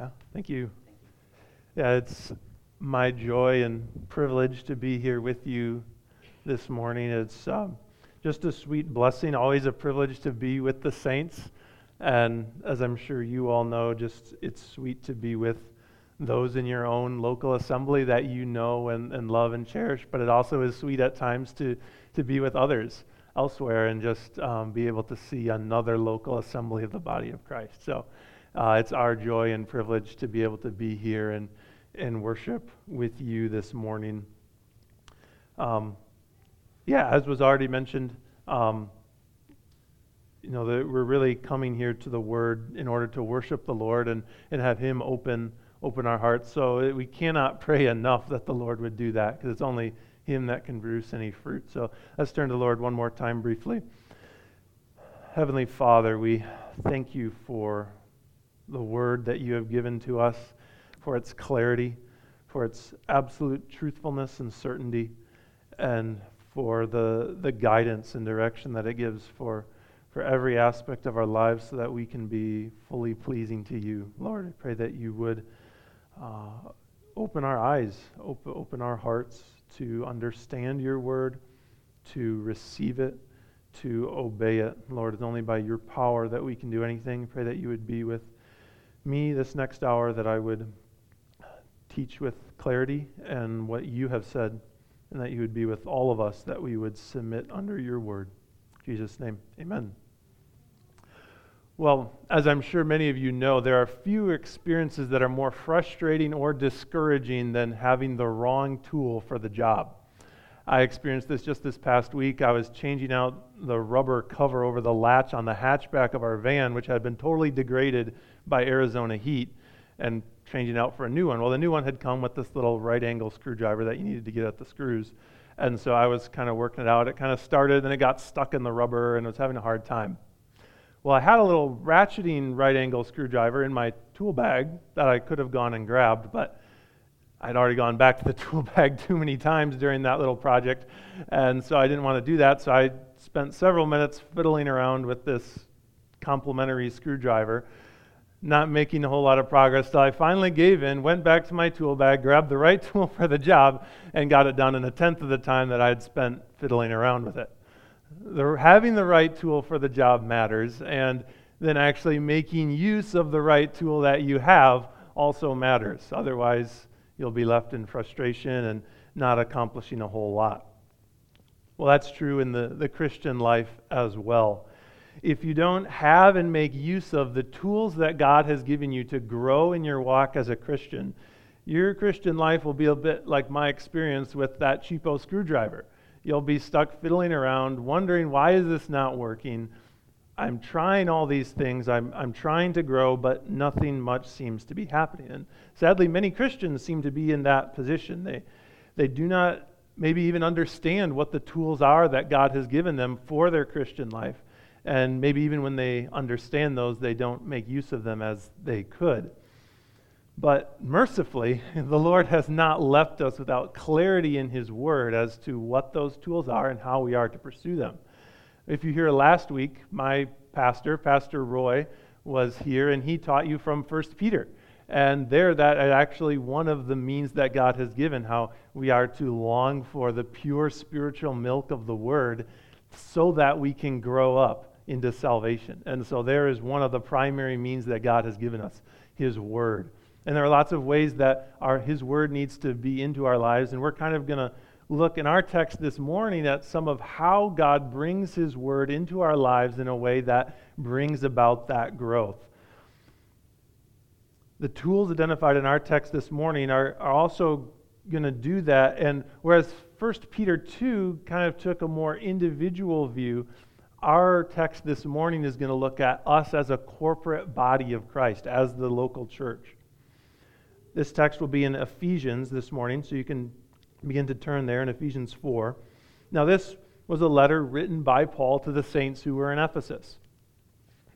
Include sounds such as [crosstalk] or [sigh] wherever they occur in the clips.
Yeah, thank you. Yeah, it's my joy and privilege to be here with you this morning. It's um, just a sweet blessing, always a privilege to be with the saints. And as I'm sure you all know, just it's sweet to be with those in your own local assembly that you know and, and love and cherish. But it also is sweet at times to, to be with others elsewhere and just um, be able to see another local assembly of the body of Christ. So uh, it's our joy and privilege to be able to be here and, and worship with you this morning. Um, yeah, as was already mentioned, um, you know, we're really coming here to the Word in order to worship the Lord and, and have Him open open our hearts. So we cannot [laughs] pray enough that the Lord would do that because it's only Him that can produce any fruit. So let's turn to the Lord one more time briefly. Heavenly Father, we thank you for the word that you have given to us, for its clarity, for its absolute truthfulness and certainty, and for the, the guidance and direction that it gives for, for every aspect of our lives so that we can be fully pleasing to you. Lord, I pray that you would uh, open our eyes, open, open our hearts to understand your word, to receive it, to obey it. Lord, it's only by your power that we can do anything. Pray that you would be with me this next hour that I would teach with clarity and what you have said, and that you would be with all of us, that we would submit under your word. In Jesus' name, amen. Well, as I'm sure many of you know, there are few experiences that are more frustrating or discouraging than having the wrong tool for the job. I experienced this just this past week. I was changing out the rubber cover over the latch on the hatchback of our van, which had been totally degraded by Arizona heat, and changing out for a new one. Well, the new one had come with this little right angle screwdriver that you needed to get at the screws. And so I was kind of working it out. It kind of started, and it got stuck in the rubber, and I was having a hard time. Well, I had a little ratcheting right angle screwdriver in my tool bag that I could have gone and grabbed, but I'd already gone back to the [laughs] tool bag too many times during that little project, and so I didn't want to do that. So I spent several minutes fiddling around with this complementary screwdriver, not making a whole lot of progress. So I finally gave in, went back to my tool bag, grabbed the right [laughs] tool for the job, and got it done in a tenth of the time that I had spent fiddling around with it. The, having the right tool for the job matters, and then actually making use of the right tool that you have also matters. Otherwise, you'll be left in frustration and not accomplishing a whole lot. Well, that's true in the, the Christian life as well. If you don't have and make use of the tools that God has given you to grow in your walk as a Christian, your Christian life will be a bit like my experience with that cheapo screwdriver. You'll be stuck fiddling around, wondering, why is this not working? I'm trying all these things. I'm, I'm trying to grow, but nothing much seems to be happening. And sadly, many Christians seem to be in that position. They, they do not maybe even understand what the tools are that God has given them for their Christian life. And maybe even when they understand those, they don't make use of them as they could. But mercifully, [laughs] the Lord has not left us without clarity in His Word as to what those tools are and how we are to pursue them. If you hear last week, my pastor, Pastor Roy, was here and he taught you from 1 Peter. And there, that is actually one of the means that God has given, how we are to long for the pure spiritual milk of the Word so that we can grow up into salvation. And so, there is one of the primary means that God has given us His Word. And there are lots of ways that our, His Word needs to be into our lives, and we're kind of going to look in our text this morning at some of how God brings His Word into our lives in a way that brings about that growth. The tools identified in our text this morning are, are also going to do that. And whereas 1 Peter 2 kind of took a more individual view, our text this morning is going to look at us as a corporate body of Christ, as the local church. This text will be in Ephesians this morning, so you can begin to turn there in Ephesians 4. Now, this was a letter written by Paul to the saints who were in Ephesus.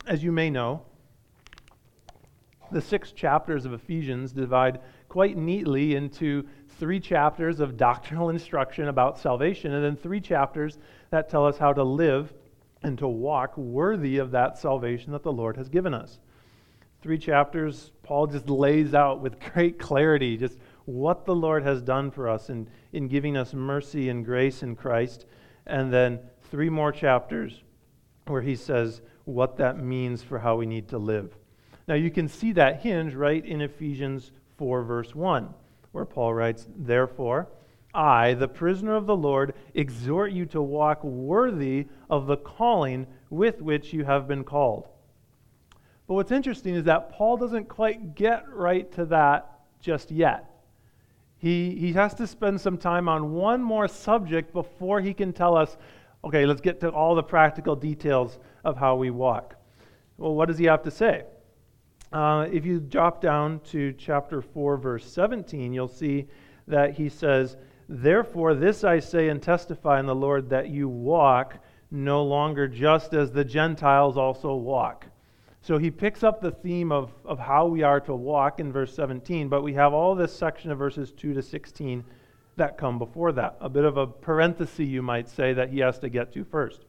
As you may know, the six chapters of Ephesians divide quite neatly into three chapters of doctrinal [laughs] instruction about salvation, and then three chapters that tell us how to live and to walk worthy of that salvation that the Lord has given us. three chapters, Paul just lays out with [laughs] great clarity just what the Lord has done for us in, in giving us mercy and grace in Christ. And then three more chapters where he says what that means for how we need to live. Now, you can see that hinge right in Ephesians 4, verse 1, where Paul writes, Therefore, I, the prisoner of the Lord, exhort you to walk worthy of the calling with which you have been called. But what's interesting is that Paul doesn't quite get right to that just yet. He, he has to spend some time on one more subject before he can tell us, okay, let's get to all the practical details of how we walk. Well, what does he have to say? Uh, if you drop down to chapter 4, verse 17, you'll see that he says, Therefore, this I say and testify in the Lord that you walk no longer just as the Gentiles also walk. So he picks up the theme of, of how we are to walk in verse 17, but we have all this section of verses 2 to 16 that come before that. A bit of a parenthesis, you might say, that he has to get to first.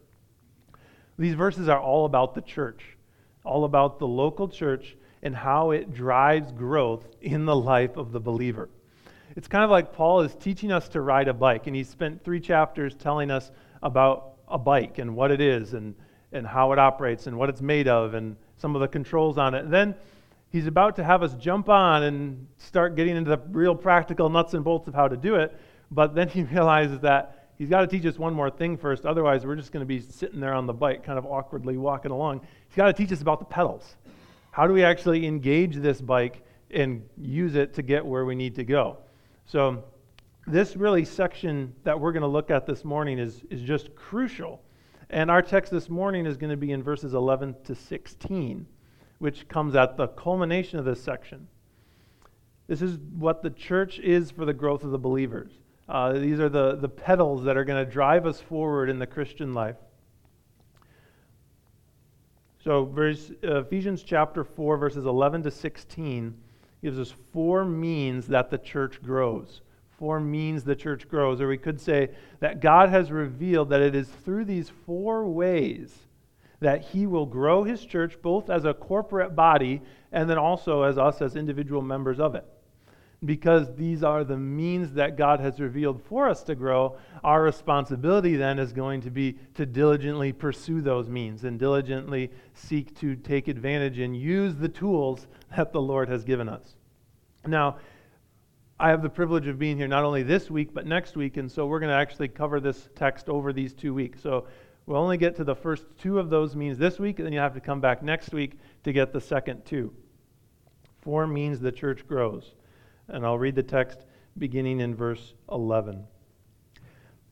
These verses are all about the church, all about the local church and how it drives growth in the life of the believer. It's kind of like Paul is teaching us to ride a bike, and he spent three chapters telling us about a bike and what it is and, and how it operates and what it's made of and some of the controls on it. And then he's about to have us jump on and start getting into the real practical nuts and bolts of how to do it. But then he [laughs] realizes that he's got to teach us one more thing first. Otherwise, we're just going to be sitting there on the bike, kind of awkwardly walking along. He's got to teach us about the pedals. How do we actually engage this bike and use it to get where we need to go? So, this really section that we're going to look at this morning is, is just crucial. And our text this morning is going to be in verses 11 to 16, which comes at the culmination of this section. This is what the church is for the growth of the believers. Uh, these are the, the pedals that are going to drive us forward in the Christian life. So, verse, Ephesians chapter 4, verses 11 to 16 gives us four means that the church grows. Four means the church grows. Or we could say that God has revealed that it is through these four ways that He will grow His church, both as a corporate body and then also as us as individual members of it. Because these are the means that God has revealed for us to grow, our responsibility then is going to be to diligently pursue those means and diligently seek to take advantage and use the tools that the Lord has given us. Now, I have the privilege of being here not only this week, but next week, and so we're going to actually cover this text over these two weeks. So we'll only get to the first two of those means this week, and then you have to come back next week to get the second two. Four means the church grows. And I'll read the text beginning in verse 11.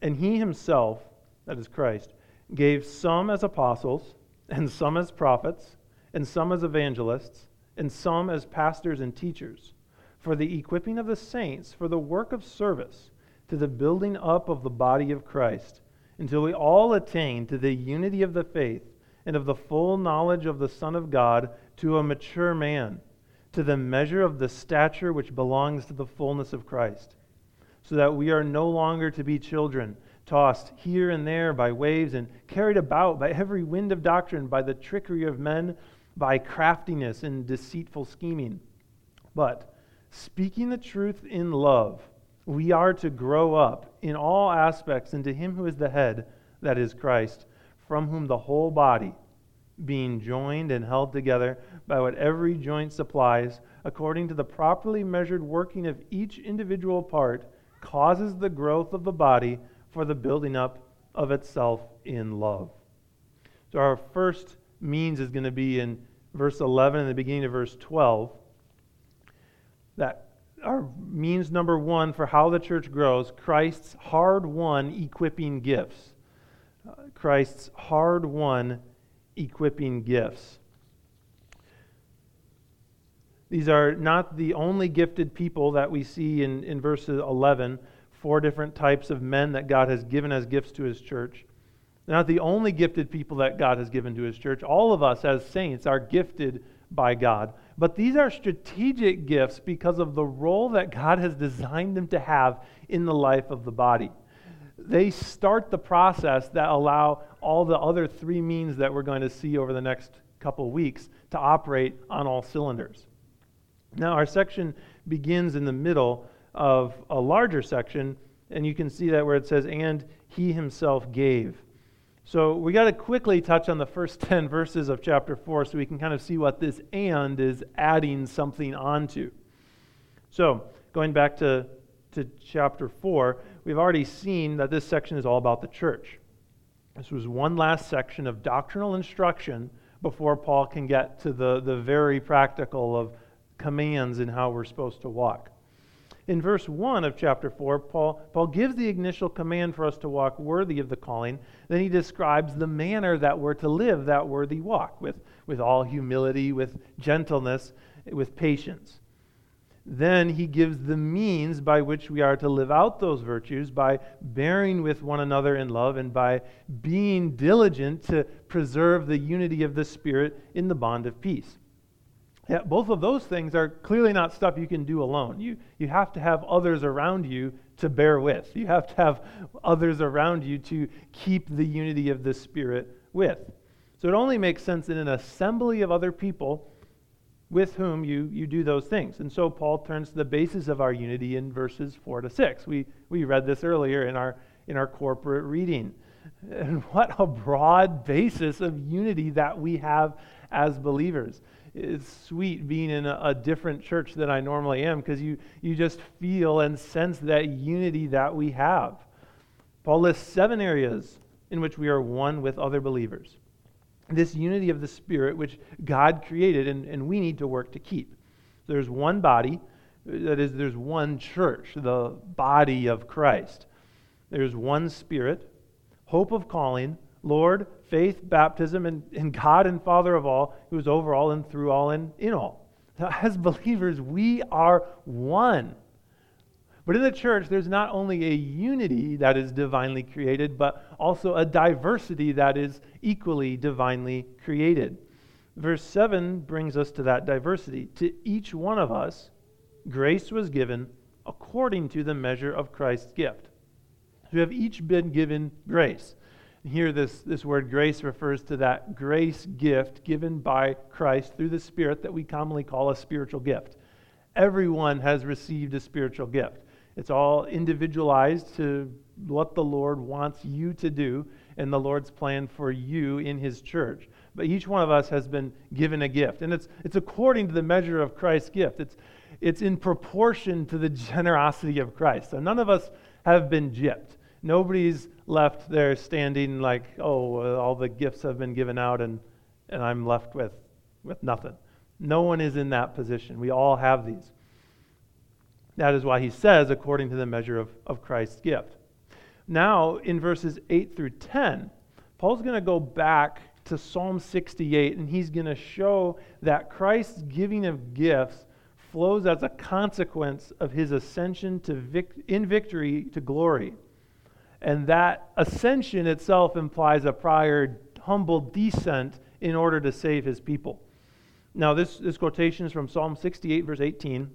And he himself, that is Christ, gave some as apostles, and some as prophets, and some as evangelists and some as pastors and teachers, for the equipping of the saints, for the work of service, to the building up of the body of Christ, until we all attain to the unity of the faith and of the full knowledge of the Son of God, to a mature man, to the measure of the stature which belongs to the fullness of Christ, so that we are no longer to be children tossed here and there by waves and carried about by every wind of doctrine, by the trickery of men by craftiness and deceitful scheming. But speaking the truth in love, we are to grow up in all aspects into Him who is the head, that is Christ, from whom the whole body, being joined and held together by what every joint supplies, according to the properly measured working of each individual part, causes the growth of the body for the building up of itself in love. So, our first means is going to be in verse 11 and the beginning of verse 12. That our means number one for how the church grows Christ's hard won equipping gifts. Uh, Christ's hard won equipping gifts. These are not the only gifted people that we see in, in verse 11, four different types of men that God has given as gifts to his church. They're not the only gifted people that God has given to his church. All of us as saints are gifted by God. But these are strategic gifts because of the role that God has designed them to have in the life of the body. They start the process that allow all the other three means that we're going to see over the next couple weeks to operate on all cylinders. Now, our section begins in the middle of a larger section, and you can see that where it says, and he himself gave. So we got to quickly touch on the first [laughs] 10 verses of chapter 4 so we can kind of see what this and is adding something onto. So, going back to, to chapter 4, we've already seen that this section is all about the church. This was one last section of doctrinal instruction before Paul can get to the, the very practical of commands and how we're supposed to walk. In verse 1 of chapter 4, Paul, Paul gives the initial command for us to walk worthy of the calling. Then he describes the manner that we're to live that worthy walk with, with all humility, with gentleness, with patience. Then he gives the means by which we are to live out those virtues by bearing with one another in love and by being diligent to preserve the unity of the Spirit in the bond of peace. Yeah, both of those things are clearly not stuff you can do alone. You, you have to have others around you to bear with. You have to have others around you to keep the unity of the Spirit with. So it only makes sense in an assembly of other people with whom you, you do those things. And so Paul turns to the basis of our unity in verses 4 to 6. We, we read this earlier in our, in our corporate reading. And what a broad basis of unity that we have as believers it's sweet being in a, a different church than I normally am because you, you just feel and sense that unity that we have. Paul lists seven areas in which we are one with other believers. This unity of the Spirit, which God created and, and we need to work to keep. There's one body, that is, there's one church, the body of Christ. There's one Spirit, hope of calling, Lord, faith, baptism, and, and God and Father of all, who is over all and through all and in all. Now, [laughs] as believers, we are one. But in the church, there's not only a unity that is divinely created, but also a diversity that is equally divinely created. Verse 7 brings us to that diversity. To each one of us, grace was given according to the measure of Christ's gift. We have each been given grace. Here, this, this word grace refers to that grace gift given by Christ through the Spirit that we commonly call a spiritual gift. Everyone has received a spiritual gift. It's all individualized to what the Lord wants you to do and the Lord's plan for you in His church. But each one of us has been given a gift, and it's, it's according to the measure of Christ's gift. It's, it's in proportion to the [laughs] generosity of Christ. So none of us have been gypped. Nobody's left there standing like, oh, uh, all the gifts have been given out and, and I'm left with, with nothing. No one is in that position. We all have these. That is why he says, according to the measure of, of Christ's gift. Now, in verses 8 through 10, Paul's going to go back to Psalm 68 and he's going to show that Christ's giving of gifts flows as a consequence of his ascension to vic- in victory to glory. And that ascension itself implies a prior humble descent in order to save his people. Now, this, this quotation is from Psalm 68, verse 18.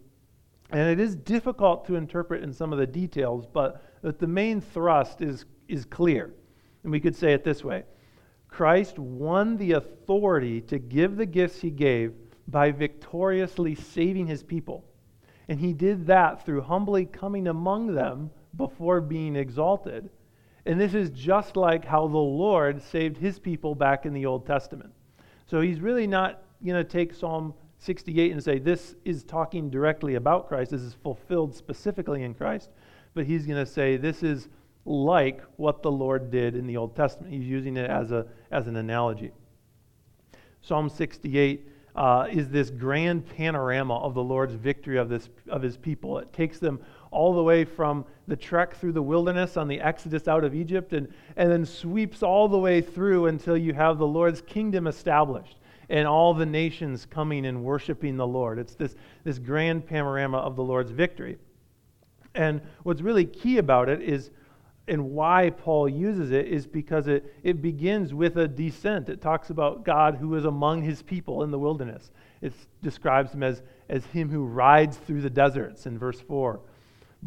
And it is difficult to interpret in some of the details, but the main thrust is, is clear. And we could say it this way Christ won the authority to give the gifts he gave by victoriously saving his people. And he did that through humbly coming among them before being exalted. And this is just like how the Lord saved his people back in the Old Testament. So he's really not going to take Psalm 68 and say this is talking directly about Christ. This is fulfilled specifically in Christ. But he's going to say this is like what the Lord did in the Old Testament. He's using it as, a, as an analogy. Psalm 68 uh, is this grand panorama of the Lord's victory of, this, of his people. It takes them all the way from the trek through the wilderness on the exodus out of Egypt and, and then sweeps all the way through until you have the Lord's kingdom established and all the nations coming and worshiping the Lord. It's this, this grand panorama of the Lord's victory. And what's really key about it is, and why Paul uses it, is because it, it begins with a descent. It talks about God who is among his people in the wilderness. It describes him as, as him who rides through the deserts in verse 4.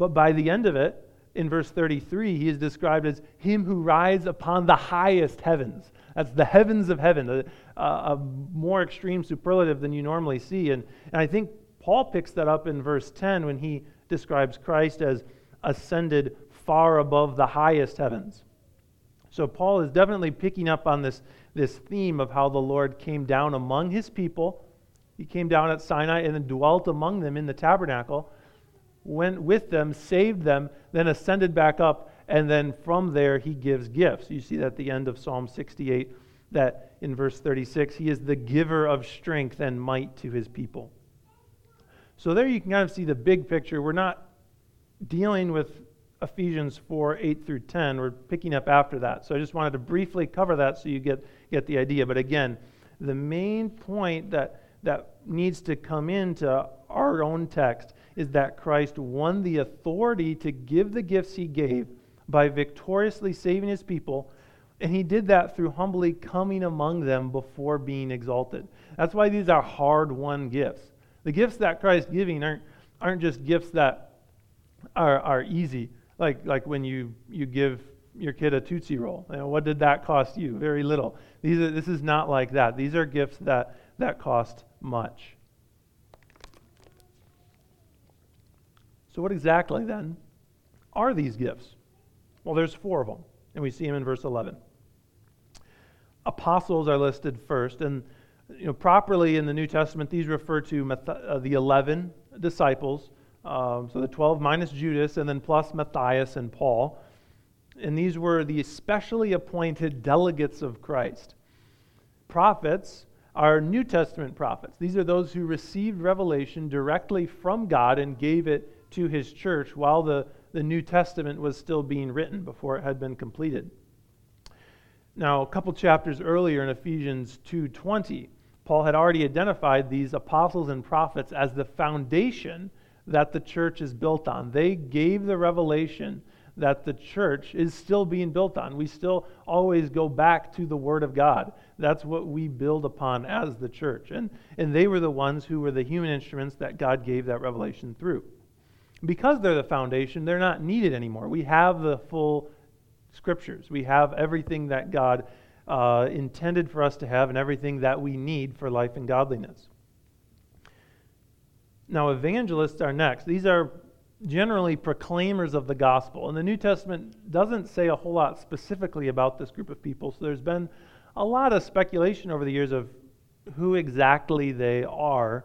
But by the end of it, in verse 33, he is described as him who rides upon the highest heavens. That's the heavens of heaven, a, a, more extreme superlative than you normally see. And, and I think Paul picks that up in verse 10 when he describes Christ as ascended far above the highest heavens. So Paul is definitely picking up on this, this theme of how the Lord came down among his people. He came down at Sinai and then dwelt among them in the tabernacle went with them, saved them, then ascended back up, and then from there he gives gifts. You see that at the end of Psalm 68, that in verse 36, he is the giver of strength and might to his people. So there you can kind of see the big picture. We're not dealing with Ephesians 4 8 through 10. We're picking up after that. So I just wanted to briefly cover that so you get, get the idea. But again, the main point that, that needs to come into our own text is that Christ won the authority to give the gifts he gave by victoriously saving his people, and he did that through humbly coming among them before being exalted. That's why these are hard won gifts. The gifts that Christ is giving aren't, aren't just gifts that are, are easy, like, like when you, you give your kid a Tootsie Roll. You know, what did that cost you? Very little. These are, this is not like that. These are gifts that, that cost much. So, what exactly then are these gifts? Well, there's four of them, and we see them in verse 11. Apostles are listed first, and you know, properly in the New Testament, these refer to uh, the 11 disciples, um, so the 12 minus Judas, and then plus Matthias and Paul. And these were the specially appointed delegates of Christ. Prophets are New Testament prophets. These are those who received revelation directly from God and gave it to his church while the, the New Testament was still being written before it had been completed. Now, a couple chapters earlier in Ephesians 2:20, Paul had already identified these apostles and prophets as the foundation that the church is built on. They gave the revelation that the church is still being built on. We still always go back to the Word of God. That's what we build upon as the church. And, and they were the ones who were the human instruments that God gave that revelation through because they're the foundation, they're not needed anymore. We have the full scriptures, we have everything that God uh, intended for us to have and everything that we need for life and godliness. Now, evangelists are next. These are generally proclaimers of the gospel. And the New Testament doesn't say a whole lot specifically about this group of people, so there's been a lot of speculation over the years of who exactly they are.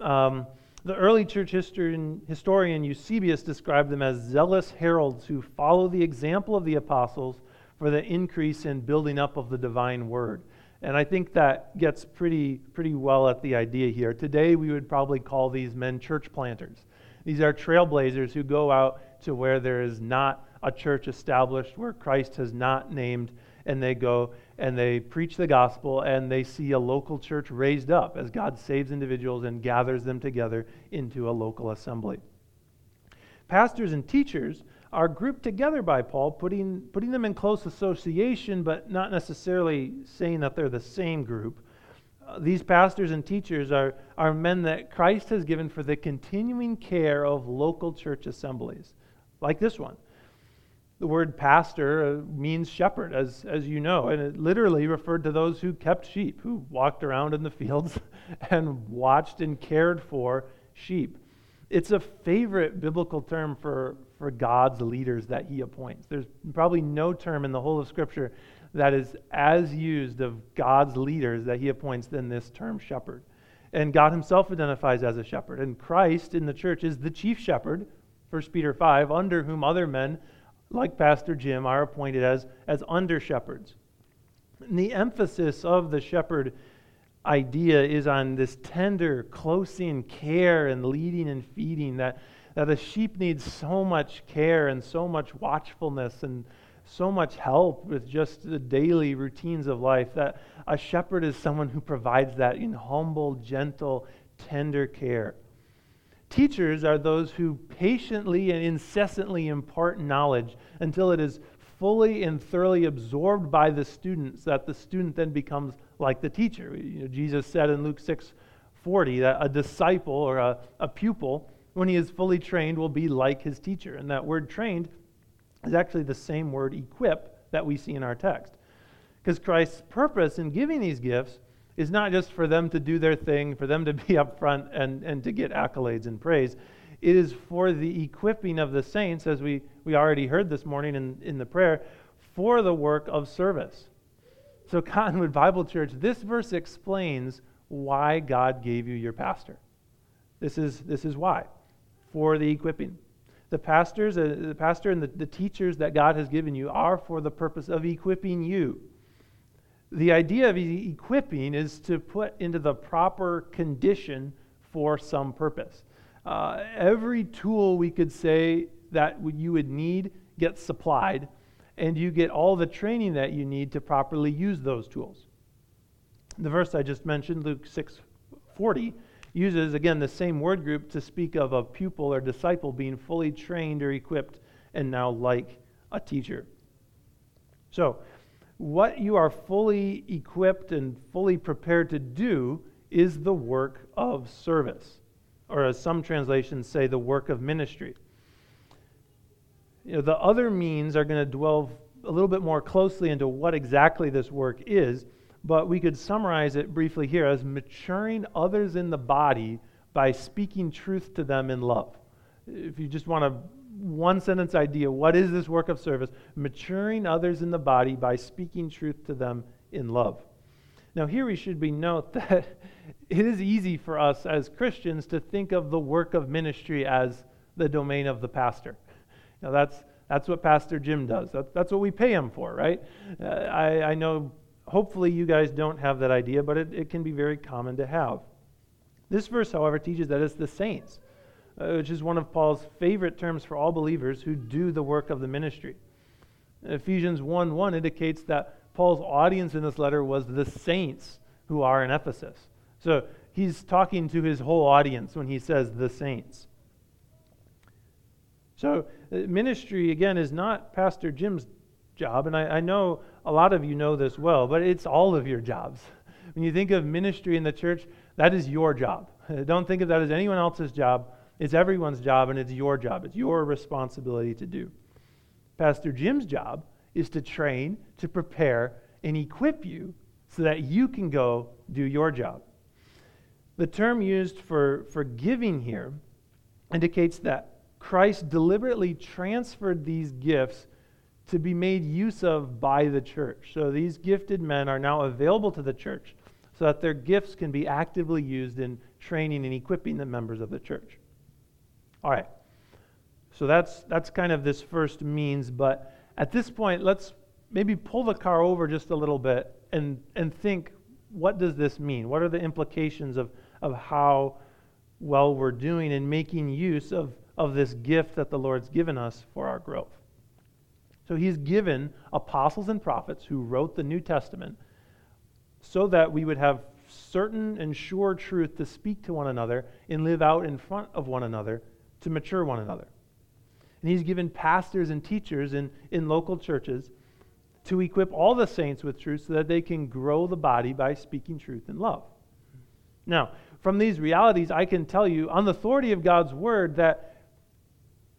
Um, the early church historian, Eusebius described them as zealous heralds who follow the example of the apostles for the increase in building up of the divine word. And I think that gets pretty, pretty well at the idea here. Today, we would probably call these men church planters. These are trailblazers who go out to where there is not a church established, where Christ has not named, and they go and they preach the gospel and they see a local church raised up as God saves individuals and gathers them together into a local assembly. Pastors and teachers are grouped together by Paul, putting, putting them in close association, but not necessarily saying that they're the same group. Uh, these pastors and teachers are, are men that Christ has given for the continuing care of local church assemblies, like this one. The word pastor uh, means shepherd, as, as you know, and it literally referred to those who kept sheep, who walked around in the fields [laughs] and watched and cared for sheep. It's a favorite biblical term for, for God's leaders that he appoints. There's probably no term in the whole of Scripture that is as used of God's leaders that he appoints than this term shepherd. And God himself identifies as a shepherd. And Christ in the church is the chief shepherd, 1 Peter 5, under whom other men like Pastor Jim, are appointed as, as under shepherds. And the emphasis of the shepherd idea is on this tender, close in care and leading and feeding that, that a sheep needs so much care and so much watchfulness and so much help with just the daily routines of life that a shepherd is someone who provides that in humble, gentle, tender care. Teachers are those who patiently and incessantly impart knowledge until it is fully and thoroughly absorbed by the students that the student then becomes like the teacher. You know, Jesus said in Luke 6 40 that a disciple or a, a pupil, when he is fully trained, will be like his teacher. And that word trained is actually the same word equip that we see in our text. Because Christ's purpose in giving these gifts is not just for them to do their thing, for them to be [laughs] up front and, and to get accolades and praise. It is for the equipping of the saints, as we, we already heard this morning in, in the prayer, for the work of service. So, Cottonwood Bible Church, this verse explains why God gave you your pastor. This is, this is why, for the equipping. The pastors, uh, the pastor and the, the teachers that God has given you are for the purpose of equipping you. The idea of equipping is to put into the proper condition for some purpose. Uh, every tool we could say that you would need gets supplied, and you get all the training that you need to properly use those tools. The verse I just mentioned, Luke 6:40, uses again the same word group to speak of a pupil or disciple being fully trained or equipped and now like a teacher. So, what you are fully equipped and fully prepared to do is the work of service, or as some translations say, the work of ministry. You know, the other means are going to dwell a little bit more closely into what exactly this work is, but we could summarize it briefly here as maturing others in the body by speaking truth to them in love. If you just want a one sentence idea, what is this work of service? Maturing others in the body by speaking truth to them in love. Now, here we should be note [laughs] that it is easy for us as Christians to think of the work of ministry as the domain of the pastor. Now, that's, that's what Pastor Jim does. That, that's what we pay him for, right? Uh, I, I know hopefully you guys don't have that idea, but it, it can be very common to have. This verse, however, teaches that it's the saints, uh, which is one of Paul's favorite terms for all believers who do the work of the ministry. Ephesians 1 1 indicates that Paul's audience in this letter was the saints who are in Ephesus. So he's talking to his whole audience when he says the saints. So, uh, ministry, again, is not Pastor Jim's job, and I, I know a lot of you know this well, but it's all of your jobs. [laughs] When you think of ministry in the church, that is your job. [laughs] Don't think of that as anyone else's job. It's everyone's job, and it's your job. It's your responsibility to do. Pastor Jim's job is to train, to prepare, and equip you so that you can go do your job. The term used for, for giving here indicates that Christ deliberately transferred these gifts to be made use of by the church. So these gifted men are now available to the church so that their gifts can be actively used in training and equipping the members of the church. All right. So that's that's kind of this first means, but at this point let's maybe pull the car over just a little bit and and think what does this mean? What are the implications of of how well we're doing in making use of of this gift that the Lord's given us for our growth? So he's given apostles and prophets who wrote the New Testament so that we would have certain and sure truth to speak to one another and live out in front of one another to mature one another. And he's given pastors and teachers in, in local churches to equip all the saints with truth so that they can grow the body by speaking truth in love. Now, from these realities, I can tell you on the authority of God's word that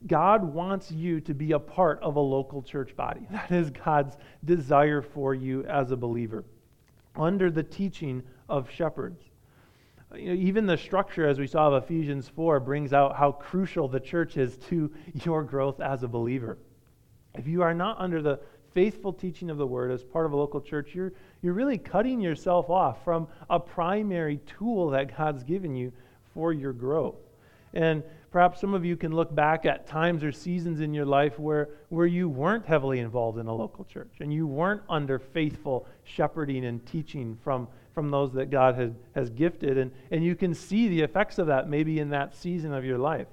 God wants you to be a part of a local church body. [laughs] That is God's desire for you as a believer, under the teaching of shepherds. Uh, you know, even the structure, as we saw of Ephesians 4, brings out how crucial the church is [laughs] to your growth as a believer. If you are not under the faithful teaching of the word as part of a local church, you're, you're really cutting yourself off from a primary tool that God's given you for your growth. And perhaps some of you can look back at times or seasons in your life where, where you weren't heavily involved in a local church and you weren't under faithful shepherding and teaching from, from those that God has, has gifted. And, and you can see the effects of that maybe in that season of your life.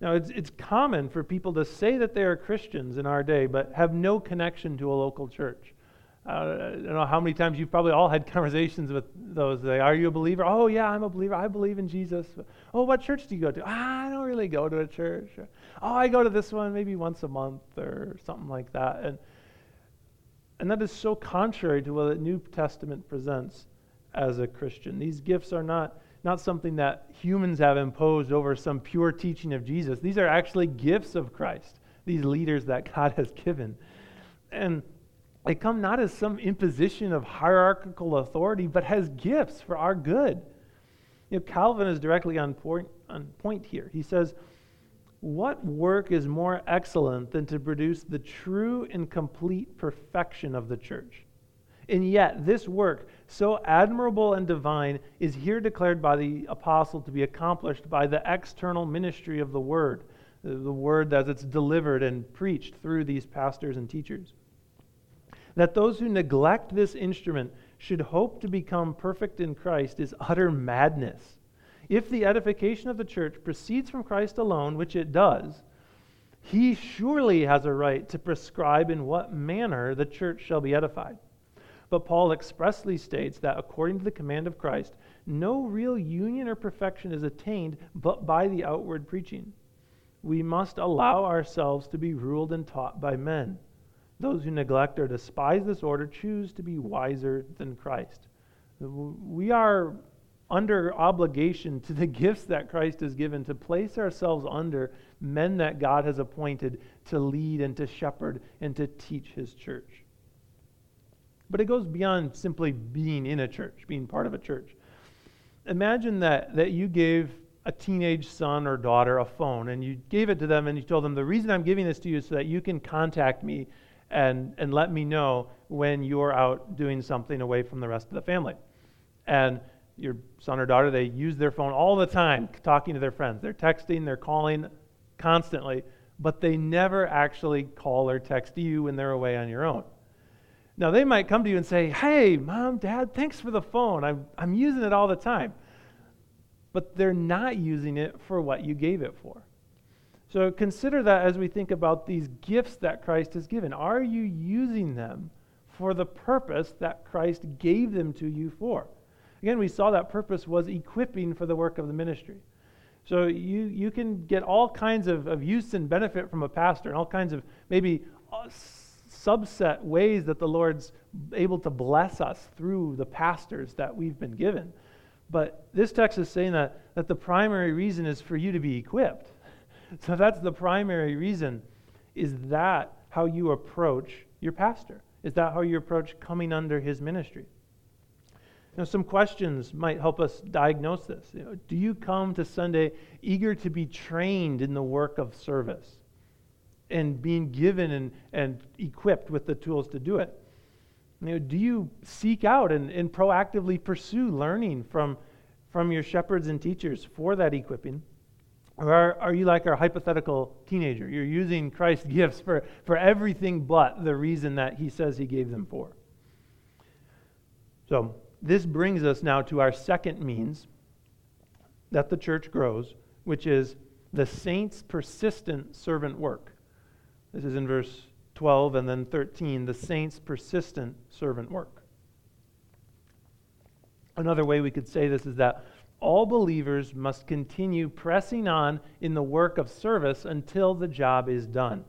Now, it's, it's common for people to say that they are Christians in our day, but have no connection to a local church. Uh, I don't know how many times you've probably all had [laughs] conversations with those. They, are you a believer? Oh, yeah, I'm a believer. I believe in Jesus. Oh, what church do you go to? Ah, I don't really go to a church. Oh, I go to this one maybe once a month or something like that. And, and that is so contrary to what the New Testament presents as a Christian. These gifts are not not something that humans have imposed over some pure teaching of Jesus. These are actually gifts of Christ, these leaders that God has given. And they come not as some imposition of hierarchical authority, but as gifts for our good. You know, Calvin is directly on point, on point here. He says, What work is more excellent than to produce the true and complete perfection of the church? And yet, this work, so admirable and divine, is here declared by the apostle to be accomplished by the external ministry of the word, the word as it's delivered and preached through these pastors and teachers. That those who neglect this instrument should hope to become perfect in Christ is utter madness. If the edification of the church proceeds from Christ alone, which it does, he surely has a right to prescribe in what manner the church shall be edified. But Paul expressly states that according to the command of Christ, no real union or perfection is attained but by the outward preaching. We must allow ourselves to be ruled and taught by men. Those who neglect or despise this order choose to be wiser than Christ. We are under obligation to the [laughs] gifts that Christ has given to place ourselves under men that God has appointed to lead and to shepherd and to teach his church. But it goes beyond simply being in a church, being part of a church. Imagine that, that you gave a teenage son or daughter a phone and you gave it to them and you told them, The reason I'm giving this to you is so that you can contact me and, and let me know when you're out doing something away from the rest of the family. And your son or daughter, they use their phone all the time talking to their friends. They're texting, they're calling constantly, but they never actually call or text you when they're away on your own. Now, they might come to you and say, Hey, mom, dad, thanks for the phone. I'm, I'm using it all the time. But they're not using it for what you gave it for. So consider that as we think about these gifts that Christ has given. Are you using them for the purpose that Christ gave them to you for? Again, we saw that purpose was equipping for the work of the ministry. So you, you can get all kinds of, of use and benefit from a pastor and all kinds of maybe uh, subset ways that the Lord's able to bless us through the pastors that we've been given. But this text is saying that, that the primary reason is for you to be equipped. [laughs] So that's the primary reason. Is that how you approach your pastor? Is that how you approach coming under his ministry? Now, some questions might help us diagnose this. You know, do you come to Sunday eager to be trained in the work of service? and being given and, and equipped with the tools to do it? You know, do you seek out and, and proactively pursue learning from, from your shepherds and teachers for that equipping? Or are, are you like our hypothetical teenager? You're using Christ's gifts for, for everything but the reason that he says he gave them for. So, this brings us now to our second means that the church grows, which is the saints' persistent servant work. This is in verse 12 and then 13, the saints' persistent servant work. Another way we could say this is that all believers must continue pressing on in the work of service until the job is done.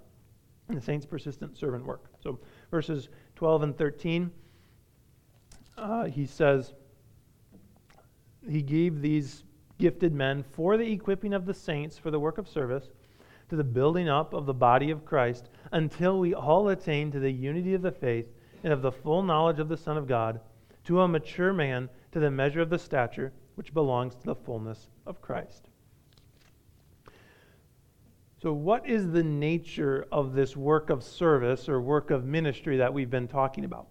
The saints' persistent servant work. So, verses 12 and 13, uh, he says, He gave these gifted men for the equipping of the saints for the work of service to the building up of the body of Christ until we all attain to the unity of the faith and of the full knowledge of the Son of God, to a mature man, to the measure of the stature which belongs to the fullness of Christ. So, what is the nature of this work of service or work of ministry that we've been talking about?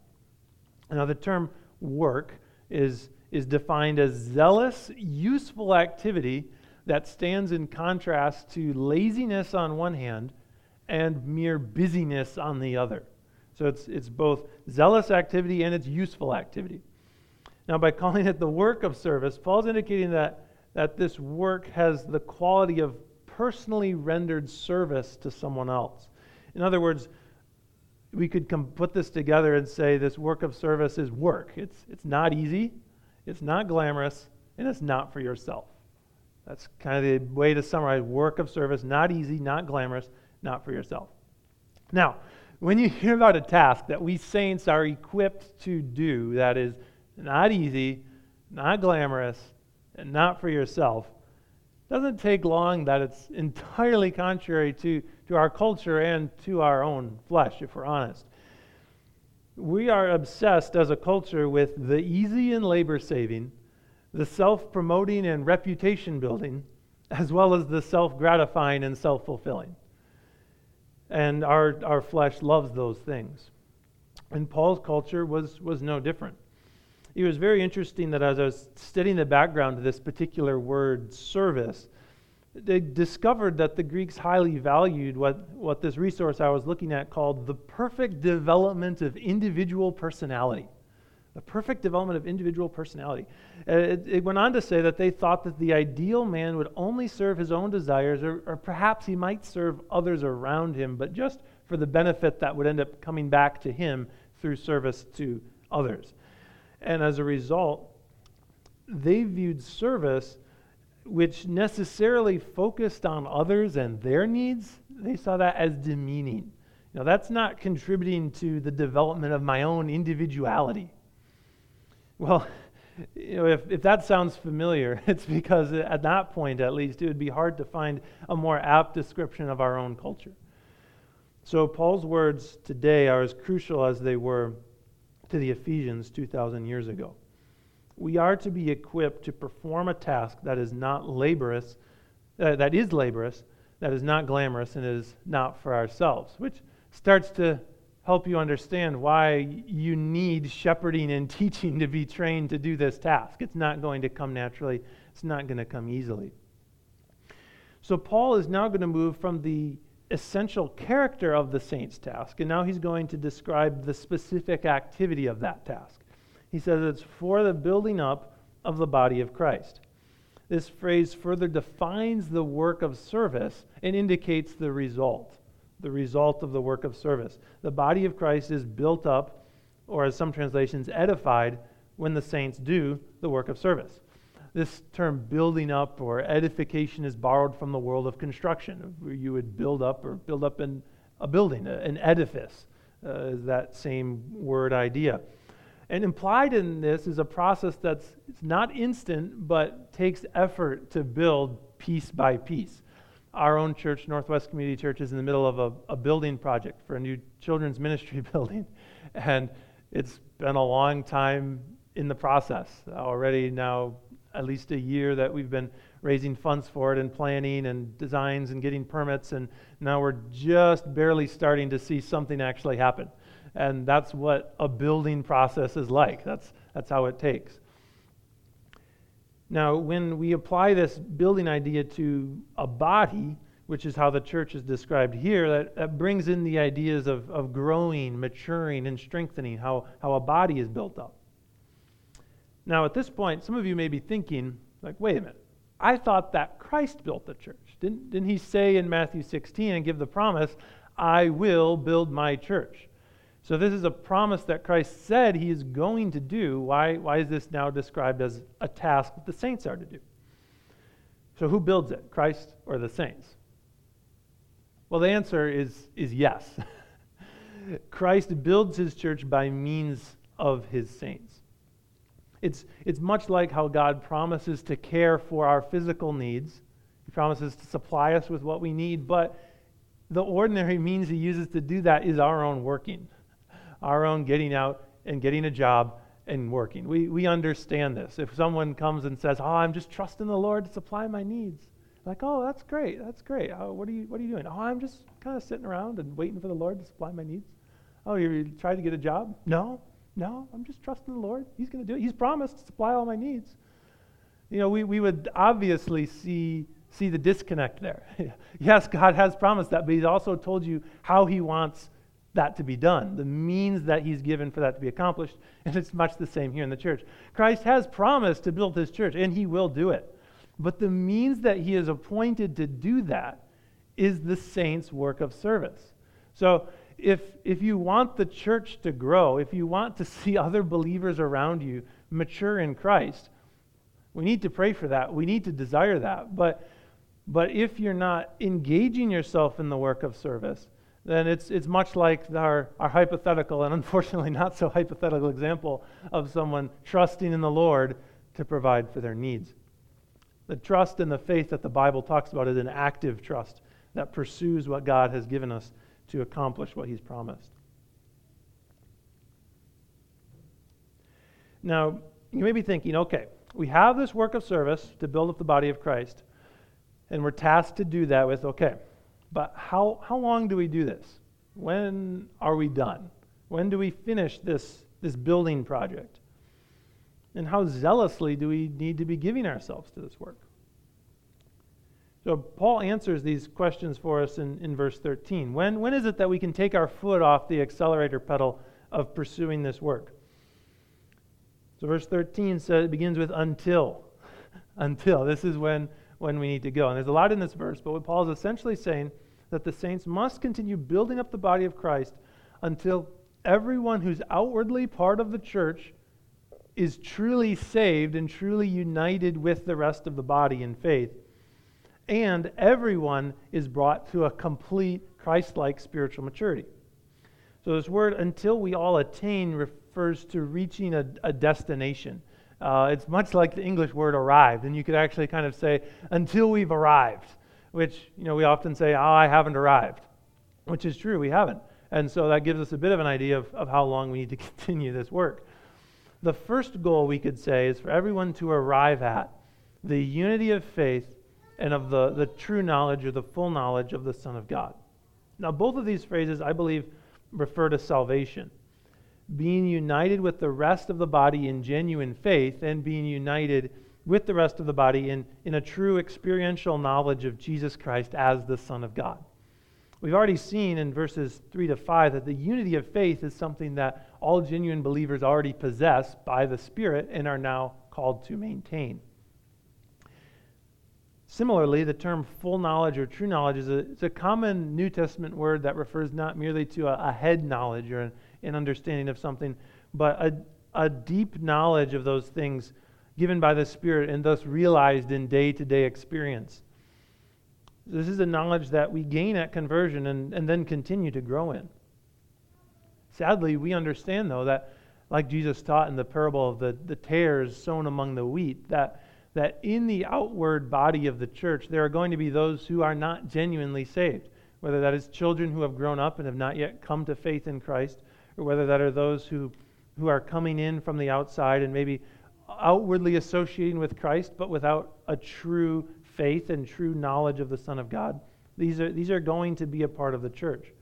Now, the term work is, is defined as zealous, useful activity that stands in contrast to laziness on one hand and mere busyness on the other. So it's, it's both zealous activity and it's useful activity. Now, by calling it the work of service, Paul's indicating that, that this work has the quality of personally rendered service to someone else. In other words, we could come, put this together and say this work of service is work. It's, it's not easy, it's not glamorous, and it's not for yourself. That's kind of the way to summarize work of service. Not easy, not glamorous, not for yourself. Now, when you hear about a task that we saints are equipped to do that is not easy, not glamorous, and not for yourself, doesn't take long that it's entirely contrary to, to our culture and to our own flesh, if we're honest. We are obsessed as a culture with the easy and labor saving, the self promoting and reputation building, as well as the self gratifying and self fulfilling. And our, our flesh loves those things. And Paul's culture was, was no different. It was very interesting that as I was studying the background to this particular word, service, they discovered that the Greeks highly valued what, what this resource I was looking at called the perfect development of individual personality. The perfect development of individual personality. Uh, it, it, went on to say that they thought that the ideal man would only serve his own desires, or, or perhaps he might serve others around him, but just for the benefit that would end up coming back to him through service to others. And as a result, they viewed service, which necessarily focused on others and their needs, they saw that as demeaning. You know, that's not contributing to the development of my own individuality. Well, you know, if, if that sounds familiar, [laughs] it's because at that point, at least, it would be hard to find a more apt description of our own culture. So, Paul's words today are as crucial as they were to the Ephesians 2,000 years ago. We are to be equipped to perform a task that is not laborious, uh, that is laborious, that is not glamorous, and is not for ourselves, which starts to help you understand why you need shepherding and [laughs] teaching to be trained to do this task. It's not going to come naturally, it's not going to come easily. So, Paul is now going to move from the essential character of the saint's task, and now he's going to describe the specific activity of that task. He says it's for the building up of the body of Christ. This phrase further defines the work of service and indicates the result, the result of the work of service. The body of Christ is built up, or as some translations, edified, when the saints do the work of service. This term building up or edification is borrowed from the world of construction, where you would build up or build up a building, an edifice, uh, is that same word idea. And implied in this is a process that's it's not instant, but takes effort to build piece by piece. Our own church, Northwest Community Church, is in the middle of a, a building project for a new children's [laughs] ministry building. And it's been a long time in the process. Already now at least a year that we've been raising funds for it and planning and designs and getting permits, and now we're just barely starting to see something actually happen. And that's what a building process is like. That's, that's how it takes. Now, when we apply this building idea to a body, which is how the church is described here, that, that brings in the ideas of, of growing, maturing, and strengthening, how, how a body is built up. Now, at this point, some of you may be thinking, like, wait a minute. I thought that Christ built the church. Didn't, didn't he say in Matthew 16 and give the promise, I will build my church? So, this is a promise that Christ said he is going to do. Why, why is this now described as a task that the saints are to do? So, who builds it, Christ or the saints? Well, the answer is, is yes. [laughs] Christ builds his church by means of his saints. It's, it's much like how God promises to care for our physical needs. He promises to supply us with what we need, but the ordinary means He uses to do that is our own working, our own getting out and getting a job and working. We, we understand this. If someone comes and says, Oh, I'm just trusting the Lord to supply my needs, like, oh, that's great, that's great. Oh, what, are you, what are you doing? Oh, I'm just kind of sitting around and waiting for the Lord to supply my needs. Oh, you tried to get a job? No. No, I'm just trusting the Lord. He's going to do it. He's promised to supply all my needs. You know, we, we would obviously see, see the disconnect there. [laughs] yes, God has promised that, but He's also told you how He wants that to be done, the means that He's given for that to be accomplished. [laughs] And it's much the same here in the church. Christ has promised to build His church, and He will do it. But the means that He has appointed to do that is the saints' work of service. So if, if you want the church to grow, if you want to [laughs] see other believers around you mature in Christ, we need to pray for that. We need to desire that. But, but if you're not engaging yourself in the work of service, then it's, it's much like our, our hypothetical and [laughs] unfortunately not so hypothetical example of someone trusting in the Lord to provide for their needs. The trust and the faith that the Bible talks about is an active trust that pursues what God has given us to accomplish what He's promised. Now, you may be thinking, okay, we have this work of service to build up the body of Christ, and we're tasked to do that with, okay, but how, how long do we do this? When are we done? When do we finish this, this building project? And how zealously do we need to be giving ourselves to this work? So Paul answers these questions for us in, in verse 13. When, when is it that we can take our foot off the accelerator pedal of pursuing this work? So verse 13 says it begins with until. [laughs] until. This is when, when we need to go. And there's a lot in this verse, but what Paul is essentially saying that the saints must continue building up the body of Christ until everyone who's outwardly part of the church is truly saved and truly united with the rest of the body in faith. And everyone is brought to a complete Christ like spiritual maturity. So, this word, until we all attain, refers to reaching a, a destination. Uh, it's much like the English word arrived, and you could actually kind of say, until we've arrived, which, you know, we often say, oh, I haven't arrived, which is true, we haven't. And so that gives us a bit of an idea of, of how long we need to [laughs] continue this work. The first goal we could say is for everyone to arrive at the unity of faith and of the, the true knowledge or the full knowledge of the Son of God. Now, both of these phrases, I believe, refer to salvation being united with the rest of the body in genuine faith and being united with the rest of the body in, in a true experiential knowledge of Jesus Christ as the Son of God. We've already seen in verses 3 to 5 that the unity of faith is something that all genuine believers already possess by the Spirit and are now called to maintain. Similarly, the term full knowledge or true knowledge is a, a common New Testament word that refers not merely to a, a head knowledge or an an understanding of something, but a, a deep knowledge of those things given by the Spirit and thus realized in day to day experience. This is a knowledge that we gain at conversion and, and then continue to grow in. Sadly, we understand, though, that like Jesus taught in the parable of the, the tares sown among the wheat, that, that in the outward body of the church, there are going to be those who are not genuinely saved, whether that is children who have grown up and have not yet come to faith in Christ, or whether that are those who, who are coming in from the outside and maybe outwardly associating with Christ, but without a true faith and true knowledge of the Son of God. These are, these are going to be a part of the church.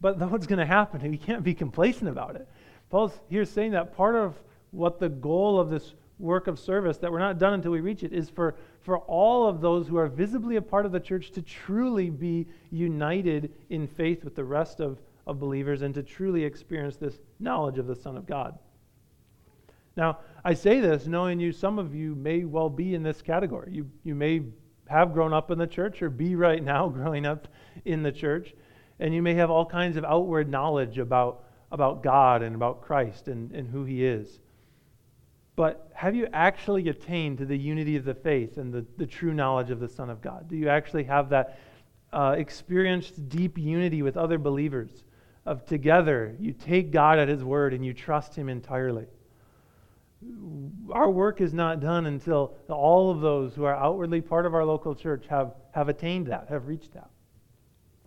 But [laughs] what's going to happen? We can't be complacent about it. Paul's here saying that part of what the goal of this work of service, that we're not done until we reach it, is for, for all of those who are visibly a part of the church to truly be united in faith with the rest of of believers and to truly experience this knowledge of the Son of God. Now, I say this knowing you, some of you may well be in this category. You, you may have grown up in the church or be right now [laughs] growing up in the church, and you may have all kinds of outward knowledge about, about God and about Christ and, and who He is. But have you actually attained to the unity of the faith and the, the true knowledge of the Son of God? Do you actually have that uh, experienced deep unity with other believers? of together you take God at His word and you trust Him entirely. Our work is not done until all of those who are outwardly part of our local church have, have attained that, have reached that.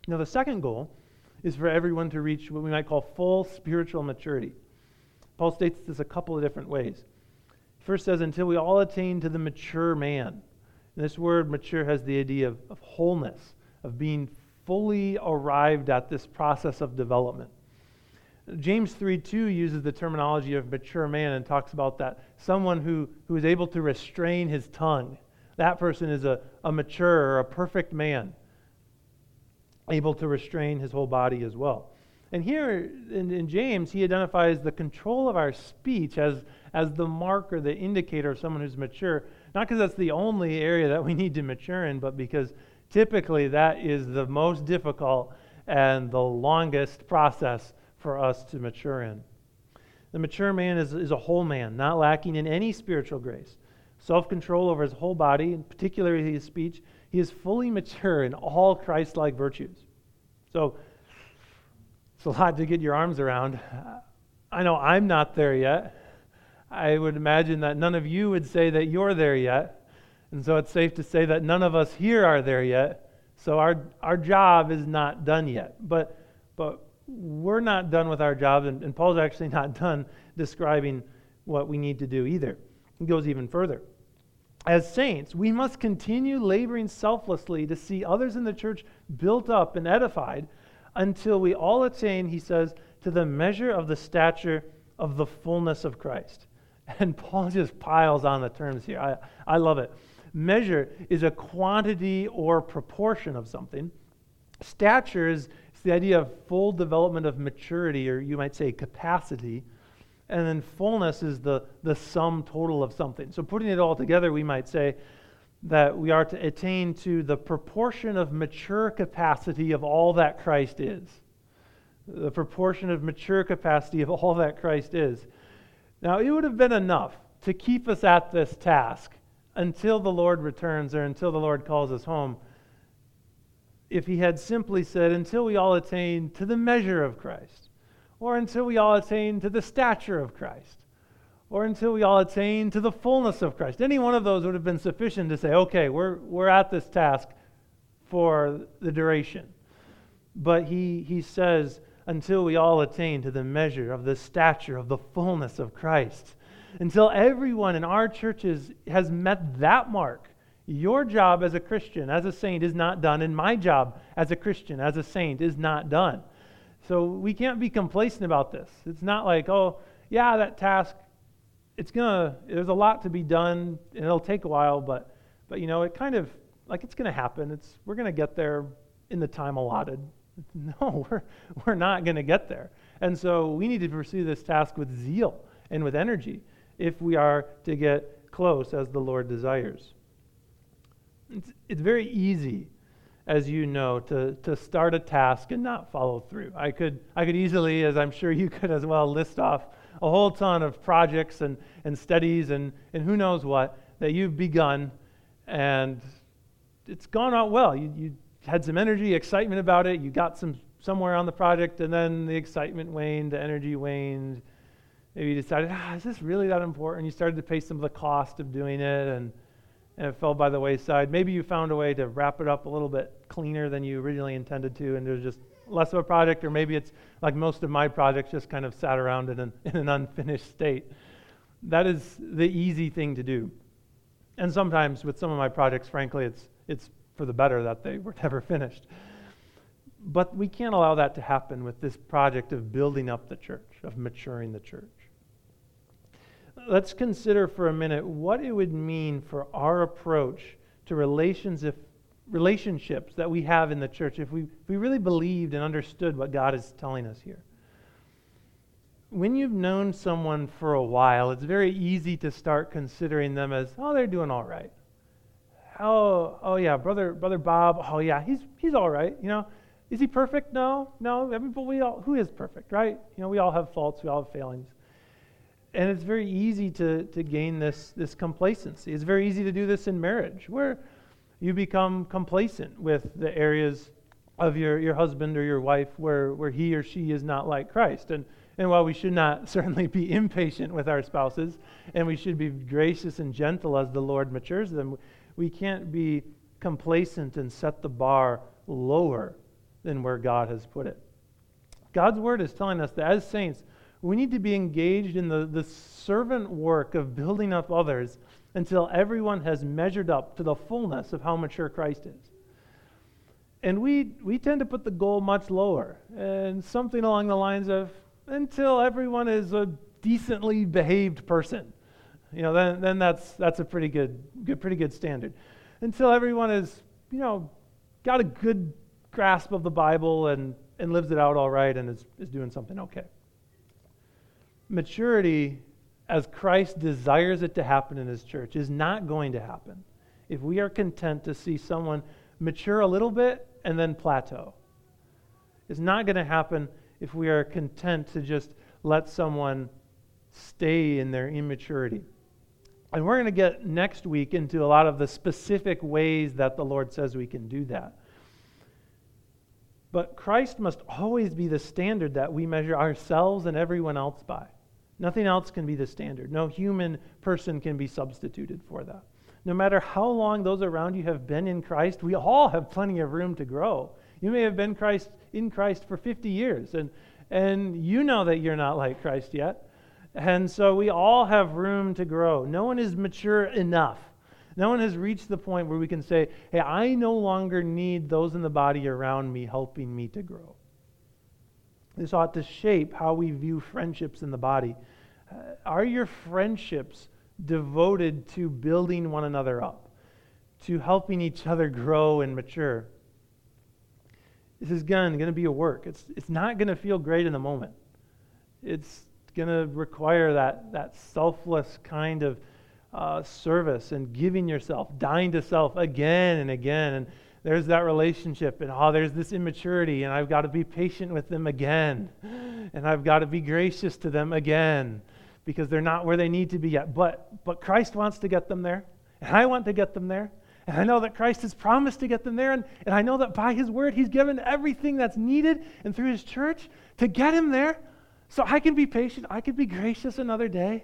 Now, the second goal is for everyone to reach what we might call full spiritual maturity. Paul states this a couple of different ways. First says, until we all attain to the mature man. And this word mature has the idea of, of wholeness, of being fully arrived at this process of development. James 3 2 uses the terminology of mature man and talks about that someone who, who is able to restrain his tongue. That person is a, a mature or a perfect man, able to restrain his whole body as well. And here in, in James, he identifies the control of our speech as, as the marker, the indicator of someone who's mature, not because that's the only area that we need to mature in, but because Typically, that is the most difficult and the longest process for us to mature in. The mature man is, is a whole man, not lacking in any spiritual grace, self control over his whole body, and particularly his speech. He is fully mature in all Christ like virtues. So, it's a lot to get your arms around. I know I'm not there yet. I would imagine that none of you would say that you're there yet. And so it's safe to say that none of us here are there yet. So our, our job is not done yet. But, but we're not done with our job, and, and Paul's actually [laughs] not done describing what we need to do either. He goes even further. As saints, we must continue laboring selflessly to see others in the church built up and edified until we all attain, he says, to the measure of the stature of the fullness of Christ. [laughs] And Paul just piles on the terms here. I, I love it. Measure is a quantity or proportion of something. Stature is the idea of full development of maturity, or you might say capacity. And then fullness is the, the sum total of something. So putting it all together, we might say that we are to attain to the proportion of mature capacity of all that Christ is. The proportion of mature capacity of all that Christ is. Now, it would have been enough to keep us at this task until the Lord returns or until the Lord calls us home if he had simply said, until we all attain to the measure of Christ, or until we all attain to the stature of Christ, or until we all attain to the fullness of Christ. Any one of those would have been sufficient to say, okay, we're, we're at this task for the duration. But he, he says, until we all attain to the measure of the stature of the fullness of Christ. Until everyone in our churches has met that mark your job as a Christian, as a saint, is not done, and my job as a Christian, as a saint, is not done. So we can't be complacent about this. It's not like, oh, yeah, that task, it's gonna, there's a lot to be done, and it'll take a while, but, but you know, it kind of, like it's gonna happen. It's, we're gonna get there in the time allotted. [laughs] No, we're, we're not gonna get there. And so we need to pursue this task with zeal and with energy if we are to get close as the Lord desires. It's, it's very easy, as you know, to, to start a task and not follow through. I could, I could easily, as I'm sure you [laughs] could as well, list off a whole ton of projects and, and studies and, and who knows what that you've begun and it's gone out well. You, you had some energy, excitement about it, you got some somewhere on the project, and then the excitement waned, the energy waned. Maybe you decided, ah, is this really that important? You started to pay some of the cost of doing it, and and it fell by the wayside. Maybe you found a way to wrap it up a little bit cleaner than you originally intended to, and there's just less of a project, or maybe it's like most of my projects just kind of sat around in an, in an unfinished state. That is the easy thing to do. And sometimes with some of my projects, frankly, it's, it's for the better that they were [laughs] never finished. But we can't allow that to happen with this project of building up the church, of maturing the church let's consider for a minute what it would mean for our approach to relations if, relationships that we have in the church if we, if we really believed and understood what God is telling us here. When you've known someone for a while, it's very easy to start considering them as, oh, they're doing all right. Oh, oh yeah, brother, brother Bob. Oh yeah, he's he's all right. You know, is he perfect? No, no. I mean, but we all who is perfect, right? You know, we all have faults. We all have failings and it's very easy to, to gain this, this complacency. It's very easy to do this in marriage, where you become complacent with the areas of your, your husband or your wife where, where he or she is not like Christ. And, and while we should not [laughs] certainly be impatient with our spouses, and we should be gracious and gentle as the Lord matures them, we can't be complacent and set the bar lower than where God has put it. God's word is telling us that as saints, we need to be engaged in the, the servant work of building up others until everyone has measured up to the fullness of how mature Christ is. And we, we tend to put the goal much lower, and something along the lines of until everyone is a decently behaved person. You know, then, then that's, that's a pretty good, good, pretty good standard. Until everyone is, you know, got a good grasp of the Bible and, and lives it out all right and is, is doing something okay maturity, as Christ desires it to happen in his church, is not going to happen if we are content to see someone mature a little bit and then plateau. It's not going to happen if we are content to just let someone stay in their immaturity. And we're going to get next week into a lot of the specific ways that the Lord says we can do that. But Christ must always be the standard that we measure ourselves and everyone else by. Nothing else can be the standard. No human person can be substituted for that. no matter how long those around you have been in Christ, we all have plenty of room to grow. You may have been Christ in Christ for 50 years, and, and you know that you're not like Christ yet. And so we all have room to grow. No one is mature enough. No one has reached the point where we can say, hey, I no longer need those in the body around me helping me to grow. This ought to shape how we view friendships in the body. Uh, are your friendships devoted to building one another up, to helping each other grow and mature? This is going to be a work. It's, it's not going to feel great in the moment. It's going to require that, that selfless kind of uh, service and giving yourself, dying to self again and again. And there's that relationship, and oh, there's this immaturity, and I've got to be patient with them again. And I've got to be gracious to them again because they're not where they need to be yet. But, but Christ wants to get them there, and I want to get them there. And I know that Christ has promised to get them there. And, and I know that by His word, He's given everything that's needed and through His church to get Him there. So I can be patient. I can be gracious another day.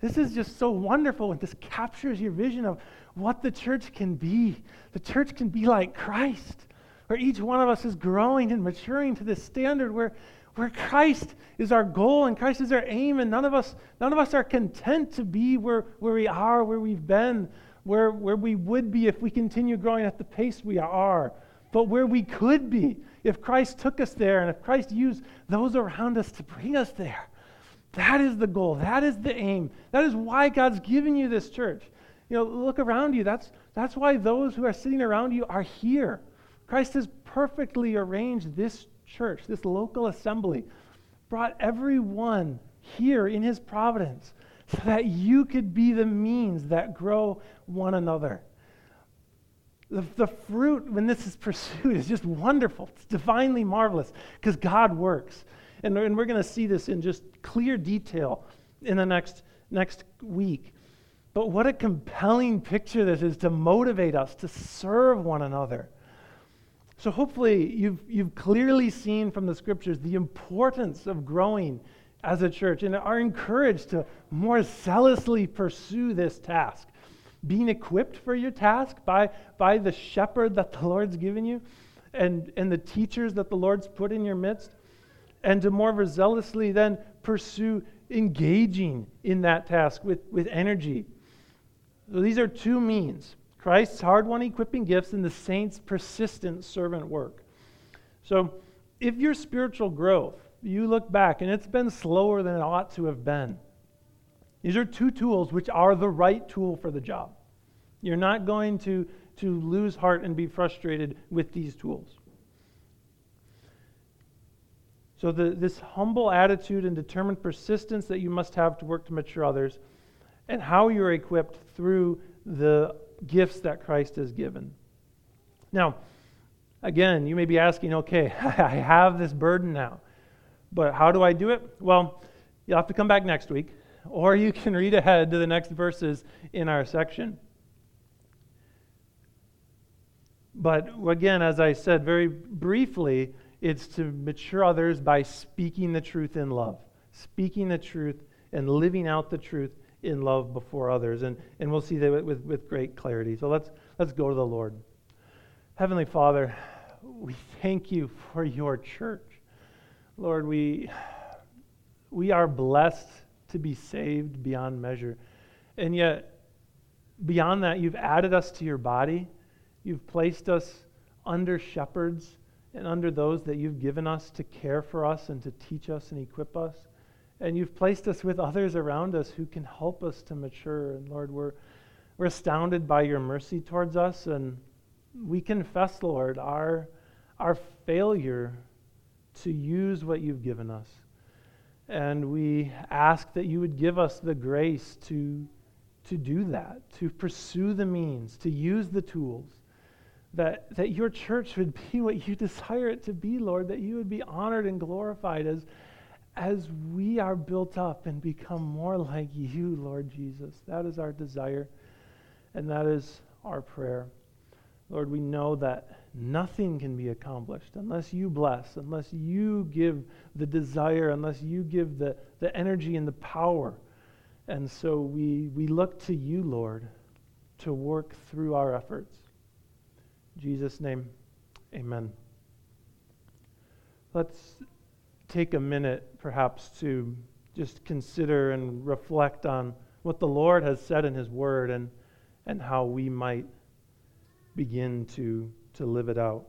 This is just so wonderful. And this captures your vision of what the church can be. The church can be like Christ, where each one of us is growing and maturing to this standard where, where Christ is our goal and Christ is our aim, and none of us, none of us are content to be where, where we are, where we've been where, where we would be if we continue growing at the pace we are, but where we could be if Christ took us there and if Christ used those around us to bring us there. That is the goal. That is the aim. That is why God's given you this church. You know, look around you. That's, that's why those who are sitting around you are here. Christ has perfectly arranged this church, this local assembly, brought everyone here in his providence so that you could be the means that grow one another. The, the fruit, when this is [laughs] pursued, is just wonderful. It's divinely marvelous because God works. And, and we're going to see this in just clear detail in the next, next week. But what a compelling picture this is to motivate us to serve one another. So, hopefully, you've, you've clearly seen from the scriptures the importance of growing as a church and are encouraged to more zealously pursue this task. Being equipped for your task by, by the shepherd that the Lord's given you and, and the teachers that the Lord's put in your midst, and to more zealously then pursue engaging in that task with, with energy. So these are two means Christ's hard won equipping gifts and the saints' persistent servant work. So, if your spiritual growth you look back and it's been slower than it ought to have been. These are two tools which are the right tool for the job. You're not going to, to lose heart and be frustrated with these tools. So, the, this humble attitude and determined persistence that you must have to work to mature others, and how you're equipped through the gifts that Christ has given. Now, again, you may be asking, okay, [laughs] I have this burden now. But how do I do it? Well, you'll have to come back next week, or you can read ahead to the next verses in our section. But again, as I said very briefly, it's to mature others by speaking the truth in love, speaking the truth and living out the truth in love before others. And, and we'll see that with, with great clarity. So let's, let's go to the Lord. Heavenly Father, we thank you for your church. Lord, we, we are blessed to be saved beyond measure. And yet, beyond that, you've added us to your body. You've placed us under shepherds and under those that you've given us to care for us and to teach us and equip us. And you've placed us with others around us who can help us to mature. And Lord, we're, we're astounded by your mercy towards us. And we confess, Lord, our, our failure to use what you've given us. And we ask that you would give us the grace to, to do that, to pursue the means, to use the tools, that, that your church would be what you [laughs] desire it to be, Lord, that you would be honored and glorified as, as we are built up and become more like you, Lord Jesus. That is our desire, and that is our prayer. Lord, we know that nothing can be accomplished unless you bless, unless you give the desire, unless you give the, the energy and the power. And so we, we look to you, Lord, to work through our efforts. In Jesus' name, amen. Let's take a minute, perhaps, to just consider and reflect on what the Lord has said in His Word and, and how we might begin to, to live it out.